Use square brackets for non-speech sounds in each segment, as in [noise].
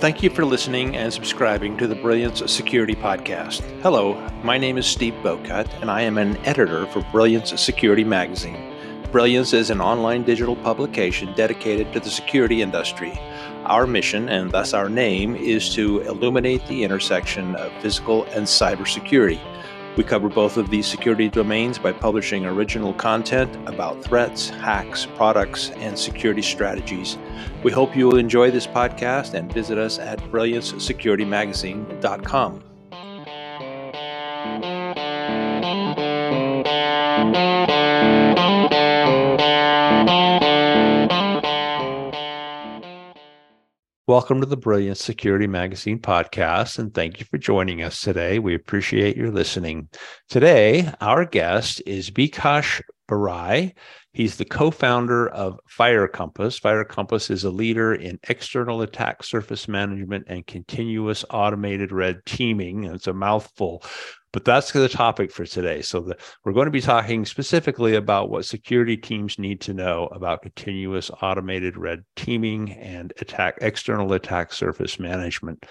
Thank you for listening and subscribing to the Brilliance Security Podcast. Hello, my name is Steve Bowcut, and I am an editor for Brilliance Security Magazine. Brilliance is an online digital publication dedicated to the security industry. Our mission, and thus our name, is to illuminate the intersection of physical and cybersecurity. We cover both of these security domains by publishing original content about threats, hacks, products, and security strategies. We hope you will enjoy this podcast and visit us at brilliancesecuritymagazine.com. Welcome to the Brilliant Security Magazine podcast, and thank you for joining us today. We appreciate your listening. Today, our guest is Bikash Barai. He's the co founder of Fire Compass. Fire Compass is a leader in external attack surface management and continuous automated red teaming. It's a mouthful, but that's the topic for today. So the, we're going to be talking specifically about what security teams need to know about continuous automated red teaming and attack external attack surface management.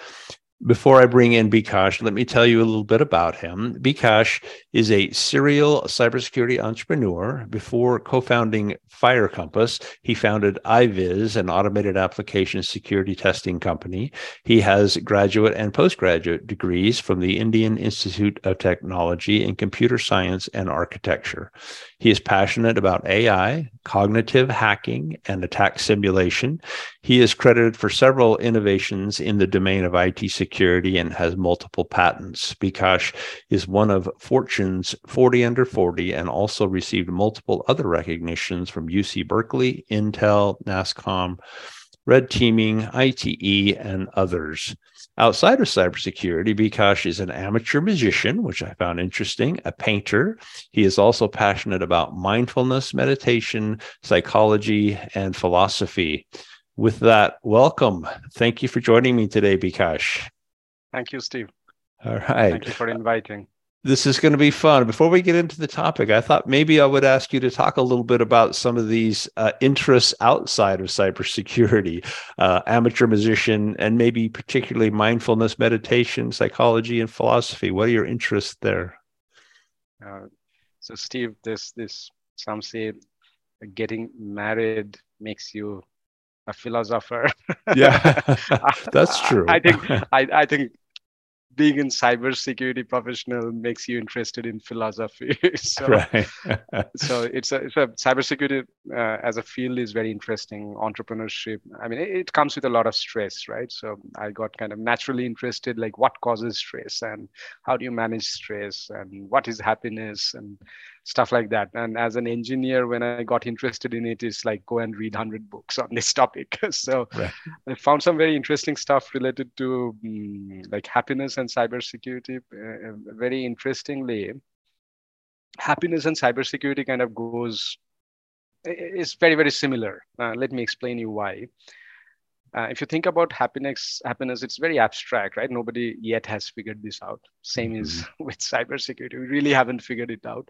Before I bring in Bikash, let me tell you a little bit about him. Bikash is a serial cybersecurity entrepreneur. Before co founding Fire Compass, he founded iViz, an automated application security testing company. He has graduate and postgraduate degrees from the Indian Institute of Technology in computer science and architecture. He is passionate about AI, cognitive hacking, and attack simulation. He is credited for several innovations in the domain of IT security and has multiple patents. Bikash is one of Fortune's 40 under 40 and also received multiple other recognitions from UC Berkeley, Intel, NASSCOM, Red Herring, ITE, and others. Outside of cybersecurity, Bikash is an amateur musician, which I found interesting, a painter. He is also passionate about mindfulness, meditation, psychology, and philosophy. With that, welcome. Thank you for joining me today, Bikash. Thank you, Steve. All right. Thank you for inviting this is going to be fun. Before we get into the topic, I thought maybe I would ask you to talk a little bit about some of these uh, interests outside of cybersecurity, [laughs] uh, amateur musician, and maybe particularly mindfulness, meditation, psychology, and philosophy. What are your interests there? Uh, so, Steve, this this some say getting married makes you a philosopher. yeah, [laughs] that's true. I think I, I think being in cybersecurity professional makes you interested in philosophy. [laughs] so, right. so it's a, it's a cybersecurity uh, as a field is very interesting. Entrepreneurship. I mean, it, it, comes with a lot of stress, right? So I got kind of naturally interested, like what causes stress and how do you manage stress and what is happiness and stuff like that. And as an engineer, when I got interested in it, it's like go and read 100 books on this topic. [laughs] so right. I found some very interesting stuff related to um, like happiness and cybersecurity. Uh, very interestingly, happiness and cybersecurity kind of goes, is very, very similar. Uh, let me explain you why. Uh, if you think about happiness, happiness, it's very abstract, right? Nobody yet has figured this out. Same mm-hmm. is [laughs] with cybersecurity. We really haven't figured it out.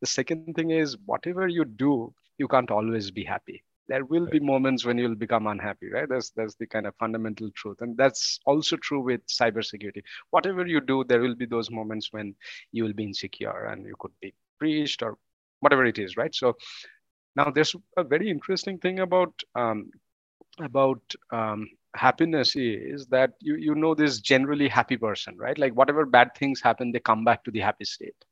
The second thing is whatever you do, you can't always be happy. There will right. be moments when you'll become unhappy, right? That's that's the kind of fundamental truth, and that's also true with cybersecurity. Whatever you do, there will be those moments when you will be insecure and you could be breached or whatever it is, right? So now there's a very interesting thing about um, about um, happiness is that you you know this generally happy person right? Like whatever bad things happen they come back to the happy state.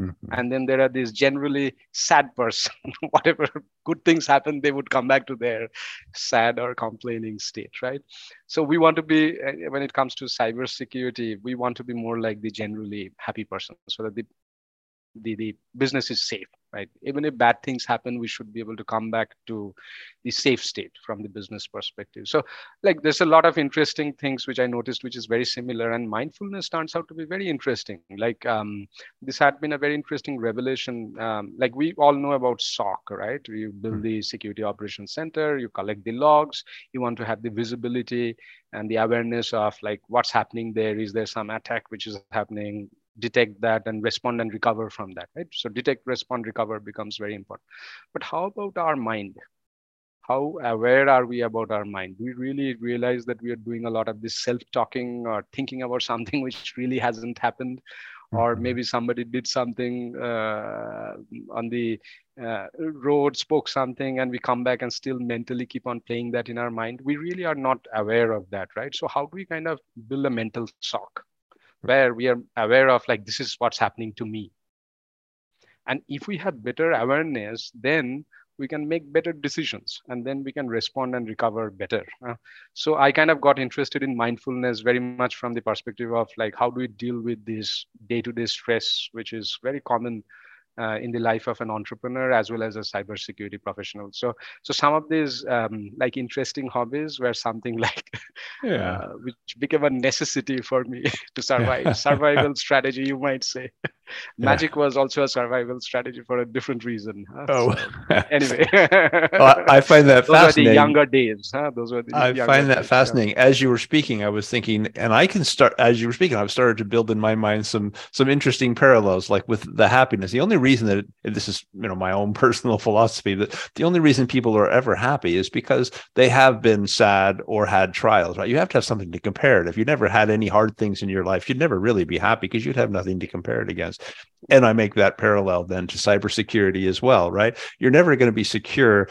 Mm-hmm. and then there are these generally sad person [laughs] whatever good things happen they would come back to their sad or complaining state right? So we want to be uh, when it comes to cybersecurity we want to be more like the generally happy person so that the the, the business is safe right? Even if bad things happen we should be able to come back to the safe state from the business perspective. So like there's a lot of interesting things which i noticed which is very similar and mindfulness turns out to be very interesting. Like um, this had been a very interesting revelation um, like we all know about soc right? You build the security operations center you collect the logs you want to have the visibility and the awareness of like what's happening there. Is there some attack which is happening detect that and respond and recover from that right so detect respond recover becomes very important but how about our mind how aware are we about our mind? Do we really realize that we are doing a lot of this self-talking or thinking about [laughs] something which really hasn't happened? Or mm-hmm. maybe somebody did something uh, on the uh, road, spoke something, and we come back and still mentally keep on playing that in our mind. We really are not aware of that, right? So, how do we kind of build a mental SOC where we are aware of, like, this is what's happening to me? And if we have better awareness, then we can make better decisions and then we can respond and recover better uh, so i kind of got interested in mindfulness very much from the perspective of like how do we deal with this day-to-day stress which is very common uh, in the life of an entrepreneur as well as a cybersecurity professional. So, so some of these um, like interesting hobbies were something [laughs] like, yeah, uh, which became a necessity for me [laughs] to survive. [laughs] Survival strategy, you might say. Magic was also a survival strategy for a different reason. Huh? Oh, so, [laughs] anyway. well, [laughs] oh, I find that Those fascinating. Were the younger days. Huh? Those were the. I find that days, fascinating. Yeah. As you were speaking, I was thinking, and I can start as you were speaking. I've started to build in my mind some some interesting parallels, like with the happiness. The only reason that this is you know my own [laughs] personal philosophy that the only reason people are ever happy is because they have been sad or had trials right you have to have something to compare it if you never had any hard things in your life you'd never really be happy because you'd have nothing to compare it against and i make that parallel then to cybersecurity as well right you're never going to be secure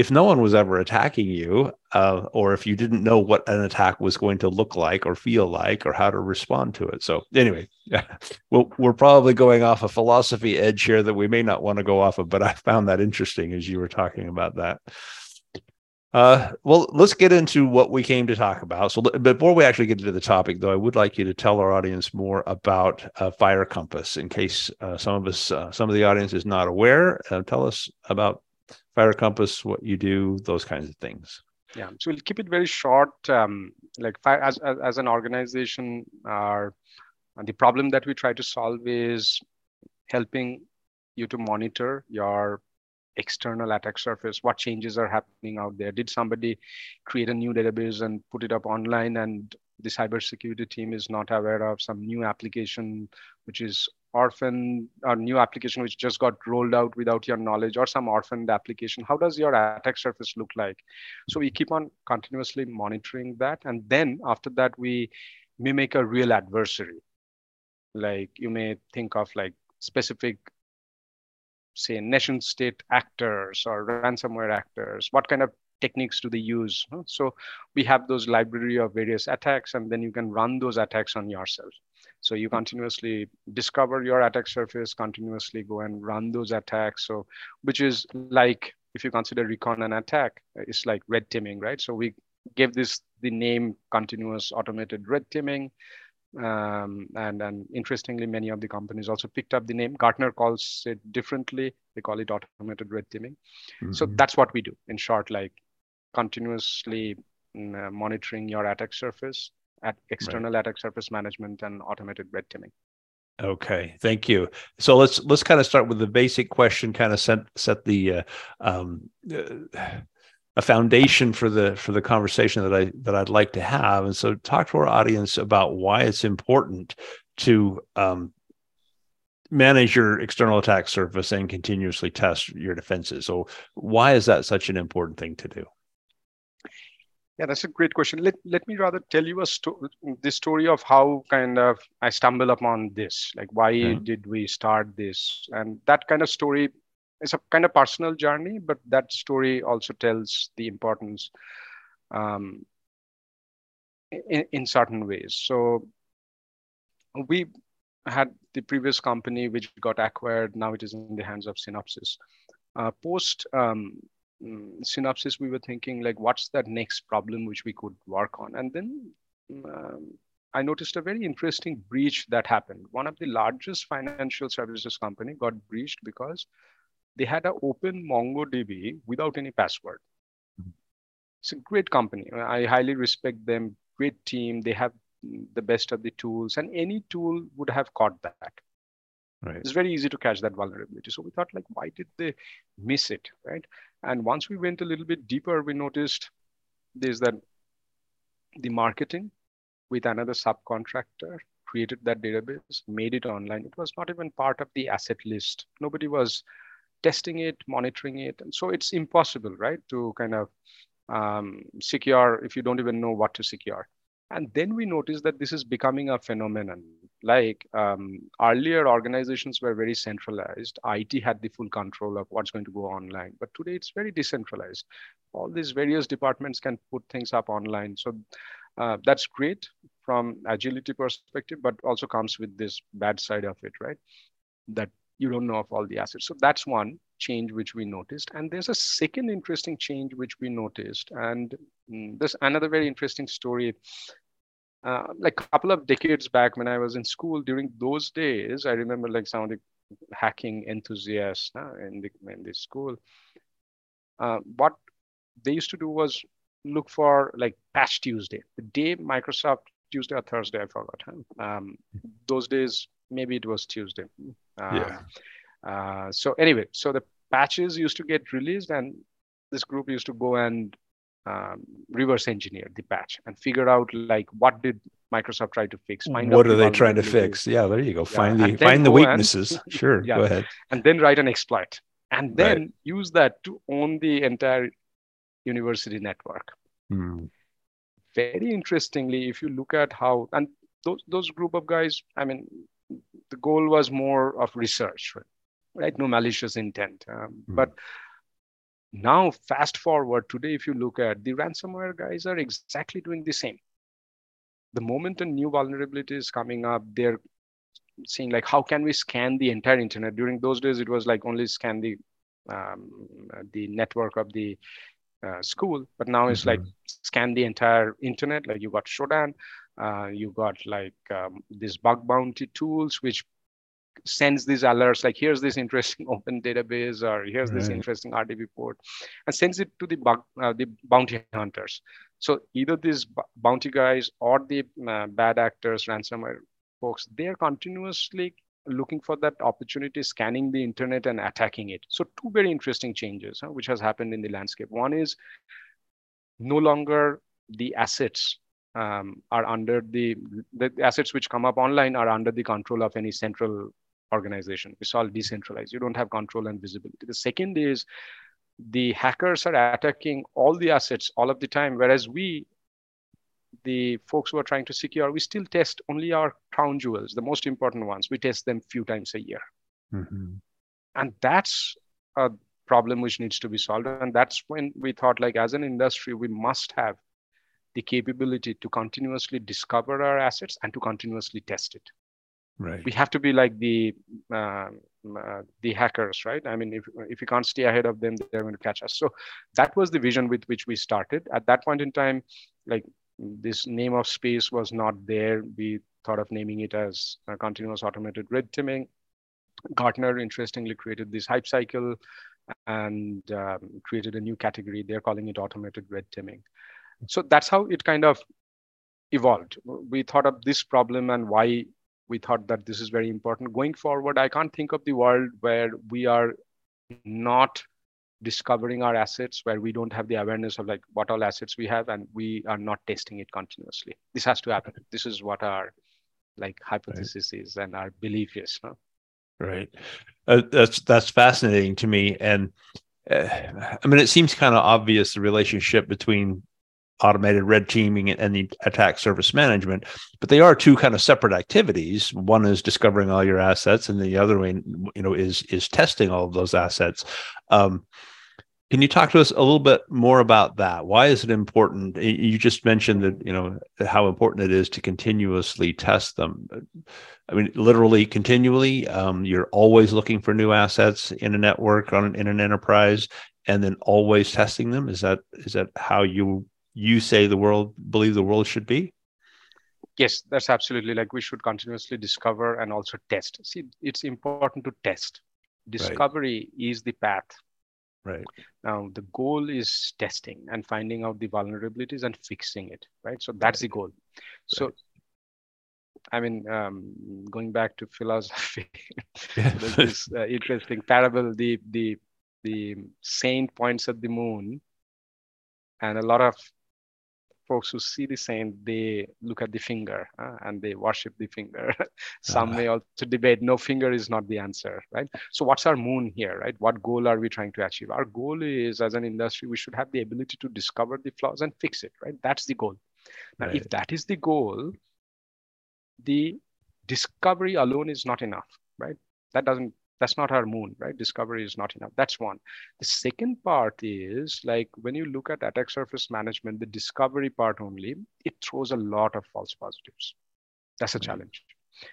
if no one was ever attacking you, uh, or if you didn't know what an attack was going to look like or feel like or how to respond to it. So, anyway, [laughs] well, we're probably going off a philosophy edge here that we may not want to go off of, but I found that interesting as you were talking about that. Uh, well, let's get into what we came to talk about. So, before we actually get into the topic, though, I would like you to tell our audience more about uh, Fire Compass, in case uh, some of us, uh, some of the audience is not aware. Uh, tell us about Fire Compass, what you do, those kinds of things. Yeah, so we'll keep it very short. Um, like as, as, as an organization, our the problem that we try to solve is helping you to monitor your external attack surface what changes are happening out there? Did somebody create a new database and put it up online and the cybersecurity team is not aware of some new application which is orphan or new application which just got rolled out without your knowledge or some orphaned application? How does your attack surface look like? So we keep on continuously monitoring that and then after that we mimic a real adversary. Like you may think of like specific say nation state actors or ransomware actors what kind of techniques do they use so we have those library of various attacks and then you can run those attacks on yourself so you continuously discover your attack surface, continuously go and run those attacks. So which is like if you consider recon an attack, it's like red teaming, right? So we gave this the name continuous automated red teaming. Um, and and interestingly, many of the companies also picked up the name. Gartner calls it differently. They call it automated red teaming. Mm-hmm. So that's what we do in short, like continuously mm, uh, monitoring your attack surface at external right. attack surface management and automated red teaming. Okay, thank you. So let's let's kind of start with the basic question, kind of set set the uh, um, uh, a foundation for the for the conversation that I that I'd like to have. And so, talk to our audience about why it's important to um, manage your external attack surface and continuously test your defenses. So, why is that such an important thing to do? Yeah, that's a great question. Let, let me rather tell you a sto- the story of how kind of I stumble upon this. Like, why mm-hmm. did we start this? And that kind of story is a kind of personal journey, but that story also tells the importance um, in, in certain ways. So we had the previous company which got acquired. Now it is in the hands of Synopsys. Uh, post um, we were thinking like, what's that next problem which we could work on? And then um, I noticed a very interesting breach that happened. One of the largest financial services company got breached because they had an open MongoDB without any password. Mm-hmm. It's a great company. I highly respect them. Great team. They have the best of the tools, and any tool would have caught that. Right. It's very easy to catch that vulnerability. So we thought, like, why did they miss it, right? And once we went a little bit deeper, we noticed there's that the marketing with another subcontractor created that database, made it online. It was not even part of the asset list. Nobody was testing it, monitoring it. And so it's impossible, right, to kind of um, secure if you don't even know what to secure. And then we notice that this is becoming a phenomenon. Like um, earlier, organizations were very centralized. IT had the full control of what's going to go online. But today, it's very decentralized. All these various departments can put things up online. So uh, that's great from agility perspective, but also comes with this bad side of it, right? That you don't know of all the assets. So that's one change which we noticed. And there's a second interesting change which we noticed. And mm, there's another very interesting story. Uh, like a couple of decades back when I was in school, during those days, I remember like some of the hacking enthusiasts uh, in, the, in the school. Uh, what they used to do was look for like patch Tuesday, the day Microsoft Tuesday or Thursday, I forgot. Huh? Um, those days, maybe it was Tuesday. Um, yeah. Uh, so anyway, so the patches used to get released, and this group used to go and um, reverse engineer the patch and figure out like what did Microsoft try to fix. Find what are they trying to fix? Yeah, there you go. Yeah. Find the find the weaknesses. And, [laughs] sure, yeah. go ahead. And then write an exploit, and then right. use that to own the entire university network. Hmm. Very interestingly, if you look at how and those those group of guys, I mean, the goal was more of research, right? No malicious intent. Um, mm. But now, fast forward today, if you look at the ransomware guys are exactly doing the same. The moment a new vulnerability is coming up, they're saying like, how can we scan the entire internet? During those days, it was like only scan the um, the network of the uh, school, but now it's mm-hmm. like scan the entire internet. Like you got Shodan, uh, you got like um, these bug bounty tools, which sends these alerts like here's this interesting [laughs] open database or here's right. this interesting RDP port and sends it to the bug, uh, the bounty hunters. So either these bounty guys or the uh, bad actors, ransomware folks, they're continuously looking for that opportunity, scanning the internet and attacking it. So two very interesting changes huh, which has happened in the landscape. One is no longer the assets um, are under the the assets which come up online are under the control of any central organization. It's all decentralized. You don't have control and visibility. The second is the hackers are attacking all the assets all of the time, whereas we, the folks who are trying to secure, we still test only our crown jewels, the most important ones. We test them few times a year. Mm-hmm. And that's a problem which needs to be solved. And that's when we thought like as an industry, we must have the capability to continuously discover our assets and to continuously test it. Right. We have to be like the uh, uh, the hackers, right? I mean, if if we can't stay ahead of them, they're going to catch us. So that was the vision with which we started. At that point in time, like this name of space was not there. We thought of naming it as continuous automated red teaming. Gartner, interestingly, created this hype cycle and um, created a new category. They're calling it automated red teaming. So that's how it kind of evolved. We thought of this problem and why we thought that this is very important. Going forward, I can't think of the world where we are not discovering our assets, where we don't have the awareness of like what all assets we have, and we are not testing it continuously. This has to happen. This is what our like hypothesis right. is and our belief is. No? Right. Uh, that's that's fascinating to me, and uh, I mean, it seems kind of obvious the relationship between automated red teaming and the attack surface management but they are two kind of separate activities. One is discovering all your assets and the other one you know is is testing all of those assets. Um, can you talk to us a little bit more about that? Why is it important? You just mentioned that you know how important it is to continuously test them. I mean literally continually um, you're always looking for new assets in a network on in an enterprise and then always testing them. Is that is that how you you say the world believe the world should be yes that's absolutely like we should continuously discover and also test see it's important to test discovery right. is the path right now the goal is testing and finding out the vulnerabilities and fixing it right so that's right. the goal so right. I mean, um, going back to philosophy, [laughs] this uh, interesting parable. The the the saint points at the moon, and a lot of folks who see the saint, they look at the finger uh, and they worship the finger. [laughs] Some uh may also debate no finger is not the answer, right? So what's our moon here, right? What goal are we trying to achieve? Our goal is as an industry, we should have the ability to discover the flaws and fix it, right? That's the goal. Now, right. if that is the goal, the discovery alone is not enough, right? That doesn't that's not our moon right? Discovery is not enough. That's one. The second part is like when you look at attack surface management the discovery part only it throws a lot of false positives. That's a challenge.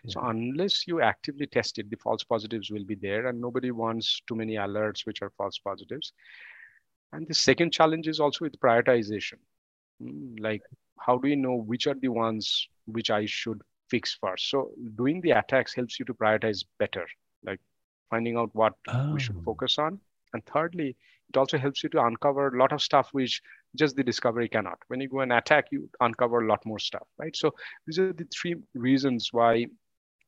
So unless you actively test it the false positives will be there and nobody wants too many alerts which are false positives. And the second challenge is also with prioritization. Hmm, like how do you know which are the ones which i should fix first? So doing the attacks helps you to prioritize better like finding out what oh. we should oh. focus on. And thirdly, it also helps you to uncover a lot of stuff which just the discovery cannot. When you go and attack, you uncover a lot more stuff, right? So these are the three reasons why,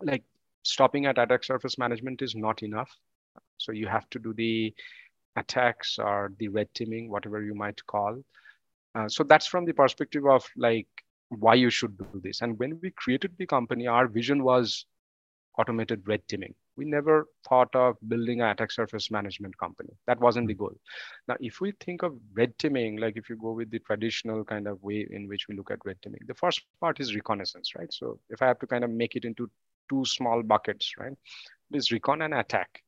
like, stopping at attack surface management is not enough. So you have to do the attacks or the red teaming, whatever you might call. Uh, so that's from the perspective of like why you should do this. And when we created the company, our vision was automated red teaming. We never thought of building an attack surface management company. That wasn't the hmm. goal. Now, if we think of red teaming, like if you go with the traditional kind of way in which we look at red teaming, the first part is reconnaissance, right? So if I have to kind of make it into two small buckets, right? There's recon and attack.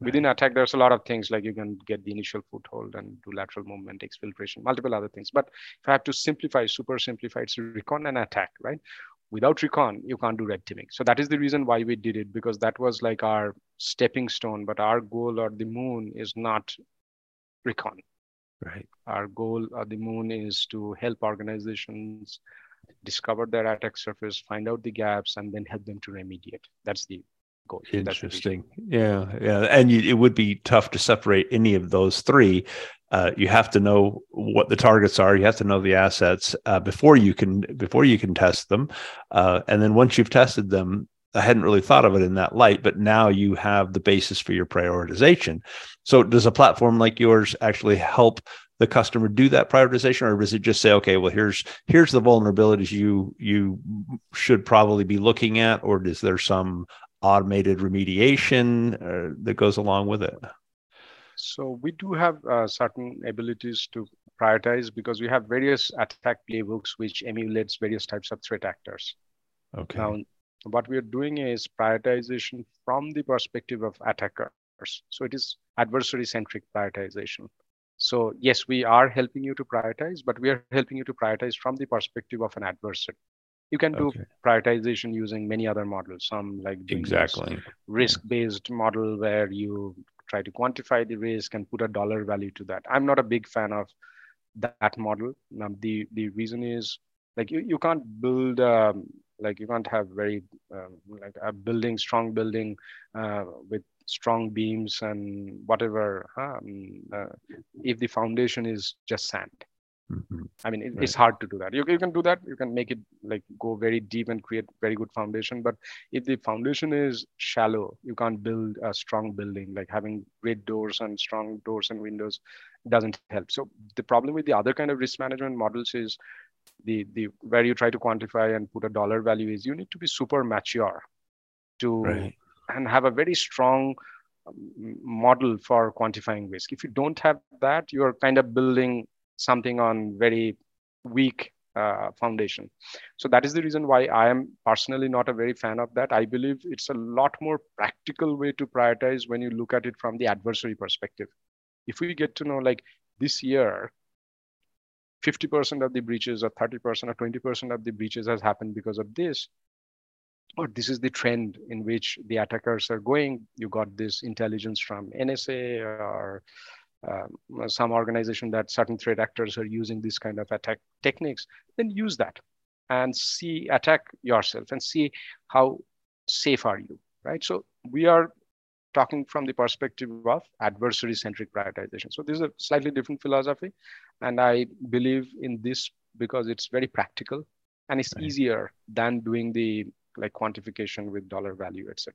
Within attack, there's a lot of things like you can get the initial foothold and do lateral movement, exfiltration, multiple other things. But if I have to simplify, super simplify, it's recon and attack, right? Without recon you can't do red teaming. So that is the reason why we did it because that was like our stepping stone but our goal or the moon is not recon. Right. Our goal or the moon is to help organizations discover their attack surface find out the gaps and then help them to remediate. That's the goal interesting. yeah yeah. And you, it would be tough to separate any of those three. Uh, you have to know what the targets are. You have to know the assets uh, before you can before you can test them, uh, and then once you've tested them, I hadn't really thought of it in that light, but now you have the basis for your prioritization. So, does a platform like yours actually help the customer do that prioritization, or does it just say, okay, well, here's here's the vulnerabilities you you should probably be looking at, or is there some automated remediation uh, that goes along with it? So we do have uh, certain abilities to prioritize because we have various attack playbooks which emulates various types of threat actors. Okay. Now, what we are doing is prioritization from the perspective of attackers. So it is adversary centric prioritization. So yes, we are helping you to prioritize, but we are helping you to prioritize from the perspective of an adversary. You can do okay. prioritization using many other models. Some like exactly risk-based model where you try to quantify the risk and put a dollar value to that. I'm not a big fan of that model. now the the reason is like you, you can't build um, like you can't have very um, like a building strong building uh, with strong beams and whatever um, uh, if the foundation is just sand Mm-hmm. I mean, it, right. it's hard to do that. You, you can do that. You can make it like go very deep and create very good foundation. But if the foundation is shallow, you can't build a strong building. Like having great doors and strong doors and windows doesn't help. So the problem with the other kind of risk management models is the the where you try to quantify and put a dollar value is you need to be super mature to right. and have a very strong um, model for quantifying risk. If you don't have that, you're kind of building something on very weak uh, foundation. So that is the reason why I am personally not a very fan of that. I believe it's a lot more practical way to prioritize when you look at it from the adversary perspective. If we get to know like this year, 50% of the breaches or 30% or 20% of the breaches has happened because of this, or this is the trend in which the attackers are going. You got this intelligence from NSA or um, some organization that certain threat actors are using this kind of attack techniques, then use that and see attack yourself and see how safe are you, right? So we are talking from the perspective of adversary centric prioritization. So this is a slightly different philosophy, and I believe in this because it's very practical and it's right. easier than doing the like quantification with dollar value, etc.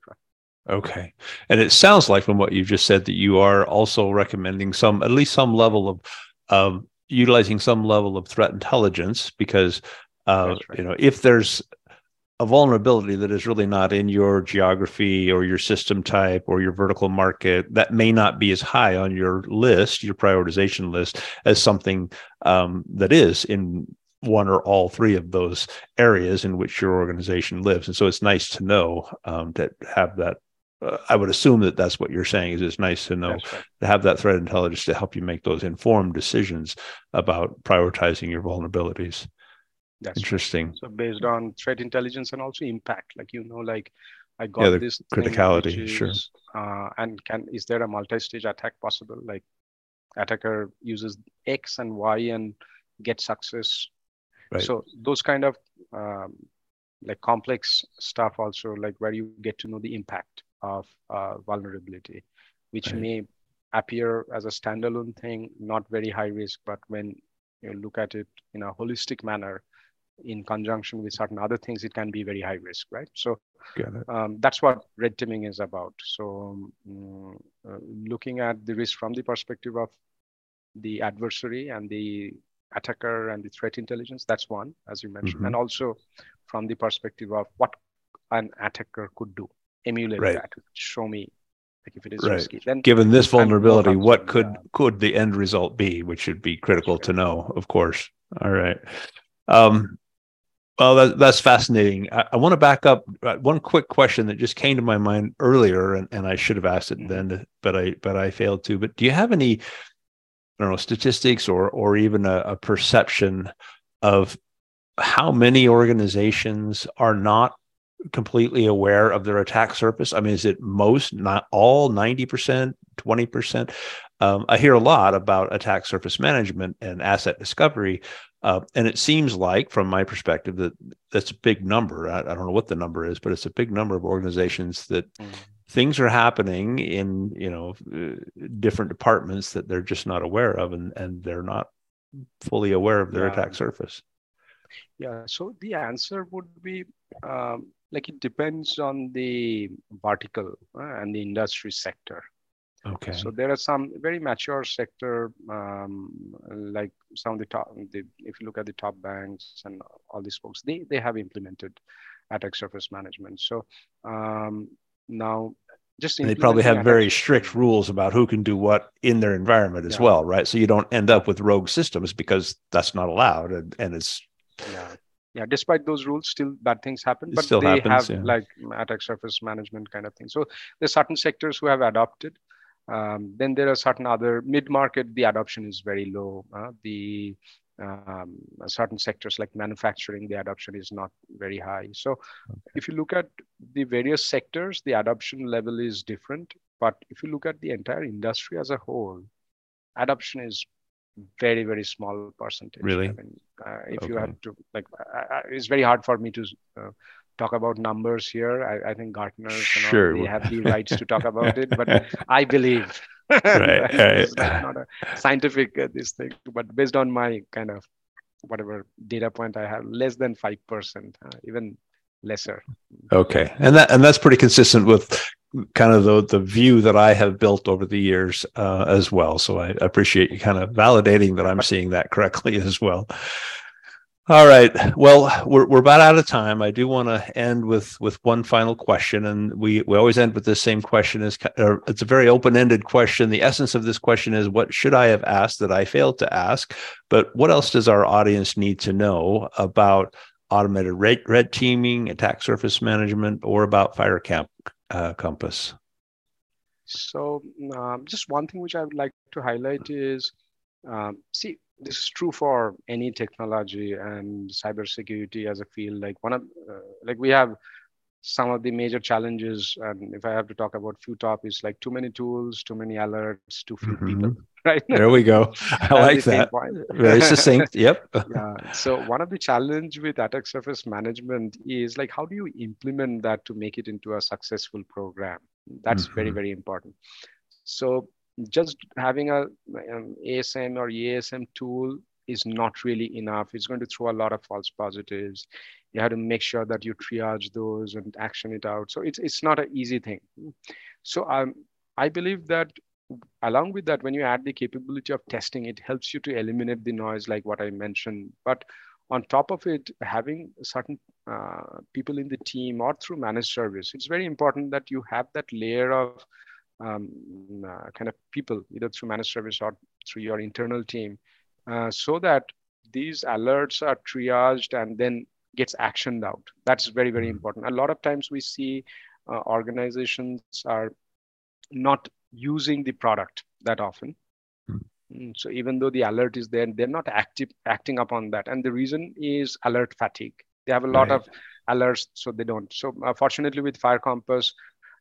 Okay. And it sounds like from what you've just said that you are also recommending some, at least some level of, of utilizing some level of threat intelligence because uh, right. you know if there's a vulnerability that is really not in your geography or your system type or your vertical market that may not be as high on your list your prioritization list as something um, that is in one or all three of those areas in which your organization lives and so it's nice to know um, to have that I would assume that that's what you're saying is it's nice to know right. to have that threat intelligence to help you make those informed decisions about prioritizing your vulnerabilities. That's Interesting. Right. So based on threat intelligence and also impact, like you know, like I got yeah, this criticality, is, sure. Uh, and can is there a multi-stage attack possible? Like attacker uses X and Y and get success. Right. So those kind of um, like complex stuff also like where you get to know the impact of uh, vulnerability, which right. may appear as a standalone thing, not very high risk, but when you look at it in a holistic manner, in conjunction with certain other things, it can be very high risk, right? So um, that's what red teaming is about. So um, uh, looking at the risk from the perspective of the adversary and the attacker and the threat intelligence, that's one, as you mentioned, mm-hmm. and also from the perspective of what an attacker could do emulate right. that show me like if it is right. risky then given this vulnerability what could that. could the end result be which should be critical to know of course all right um well that, that's fascinating i, I want to back up uh, one quick question that just came to my mind earlier and, and i should have asked it mm-hmm. then but i but i failed to but do you have any i don't know statistics or or even a, a perception of how many organizations are not completely aware of their attack surface? I mean, is it most, not all, 90%, 20%? Um, I hear a lot about attack surface management and asset discovery. Uh, and it seems like, from my perspective, that that's a big number. I, I, don't know what the number is, but it's a big number of organizations that mm. things are happening in, you know, uh, different departments that they're just not aware of, and and they're not fully aware of their yeah. attack surface. Yeah. So the answer would be um, like it depends on the vertical uh, and the industry sector. Okay. So there are some very mature sector um, like some of the top the, if you look at the top banks and all these folks they they have implemented attack surface management. So um, now just they probably have very strict rules about who can do what in their environment as yeah. well right? So you don't end up with rogue systems because that's not allowed and, and it's yeah yeah despite those rules still bad things happen but they happens, have yeah. like attack surface management kind of thing so there's certain sectors who have adopted um, then there are certain other mid-market the adoption is very low uh, the um, certain sectors like manufacturing the adoption is not very high so okay. if you look at the various sectors the adoption level is different but if you look at the entire industry as a whole adoption is very very small percentage really I mean, uh, if okay. you have to like I, I, it's very hard for me to uh, talk about numbers here i, I think Gartner sure. they have the rights to talk about it but i [laughs] believe right, [laughs] right. not a scientific uh, this thing but based on my kind of whatever data point i have less than 5% uh, even lesser okay and that and that's pretty consistent with kind of the the view that I have built over the years uh, as well. So I appreciate you kind of validating that I'm seeing that correctly [laughs] as well. All right. Well, we're we're about out of time. I do want to end with with one final question, and we we always end with the same question. Is it's a very open ended question. The essence of this question is, what should I have asked that I failed to ask? But what else does our audience need to know about automated red, red teaming, attack surface management, or about FireCamp uh, Compass? So, um, just one thing which I would like to highlight is um, see, this is true for any technology and cybersecurity as a field. Like one of, uh, like we have some of the major challenges, and if I have to talk about few topics, like too many tools, too many alerts, too few mm-hmm. people. [laughs] Right there we go. I like that. Very succinct. [laughs] Yep. yeah. So one of the challenge with attack surface management is like how do you implement that to make it into a successful program? That's mm-hmm. very very important. So just having a um, ASM or EASM tool is not really enough. It's going to throw a lot of false positives. You have to make sure that you triage those and action it out. So it's it's not an easy thing. So um, I believe that along with that, when you add the capability of testing, it helps you to eliminate the noise, like what I mentioned. But on top of it, having certain uh, people in the team or through managed service, it's very important that you have that layer of um, uh, kind of people, either through managed service or through your internal team, uh, so that these alerts are triaged and then gets actioned out. That's very, very mm-hmm. important. A lot of times we see uh, organizations are not using the product that often. Mm-hmm. So even though the alert is there, they're not active acting upon that. And the reason is alert fatigue. They have a lot right. of alerts, so they don't. So uh, fortunately, with Fire Compass,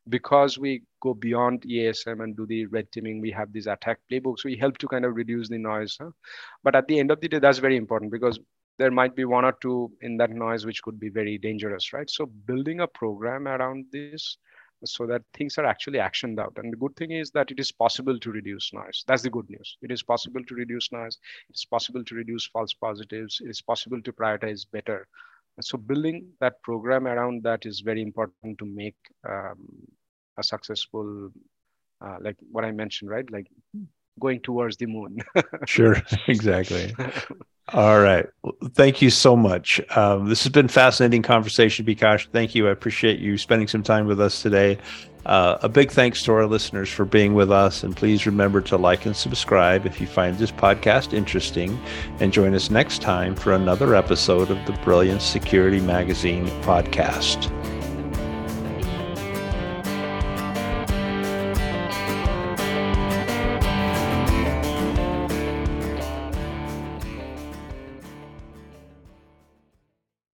because we go beyond EASM and do the red teaming, we have these attack playbooks. We help to kind of reduce the noise. Huh? But at the end of the day, that's very important because there might be one or two in that noise which could be very dangerous, right? So building a program around this so that things are actually actioned out. And the good thing is that it is possible to reduce noise. That's the good news. It is possible to reduce noise. It's possible to reduce false positives. It is possible to prioritize better. So building that program around that is very important to make um, a successful, uh, like what I mentioned, right? Like going towards the moon. sure, [laughs] [laughs] exactly. [laughs] All right. Thank you so much. Um, this has been fascinating conversation, Bikash. Thank you. I appreciate you spending some time with us today. Uh, a big thanks to our listeners for being with us. And please remember to like and subscribe if you find this podcast interesting. And join us next time for another episode of the Brilliant Security Magazine podcast.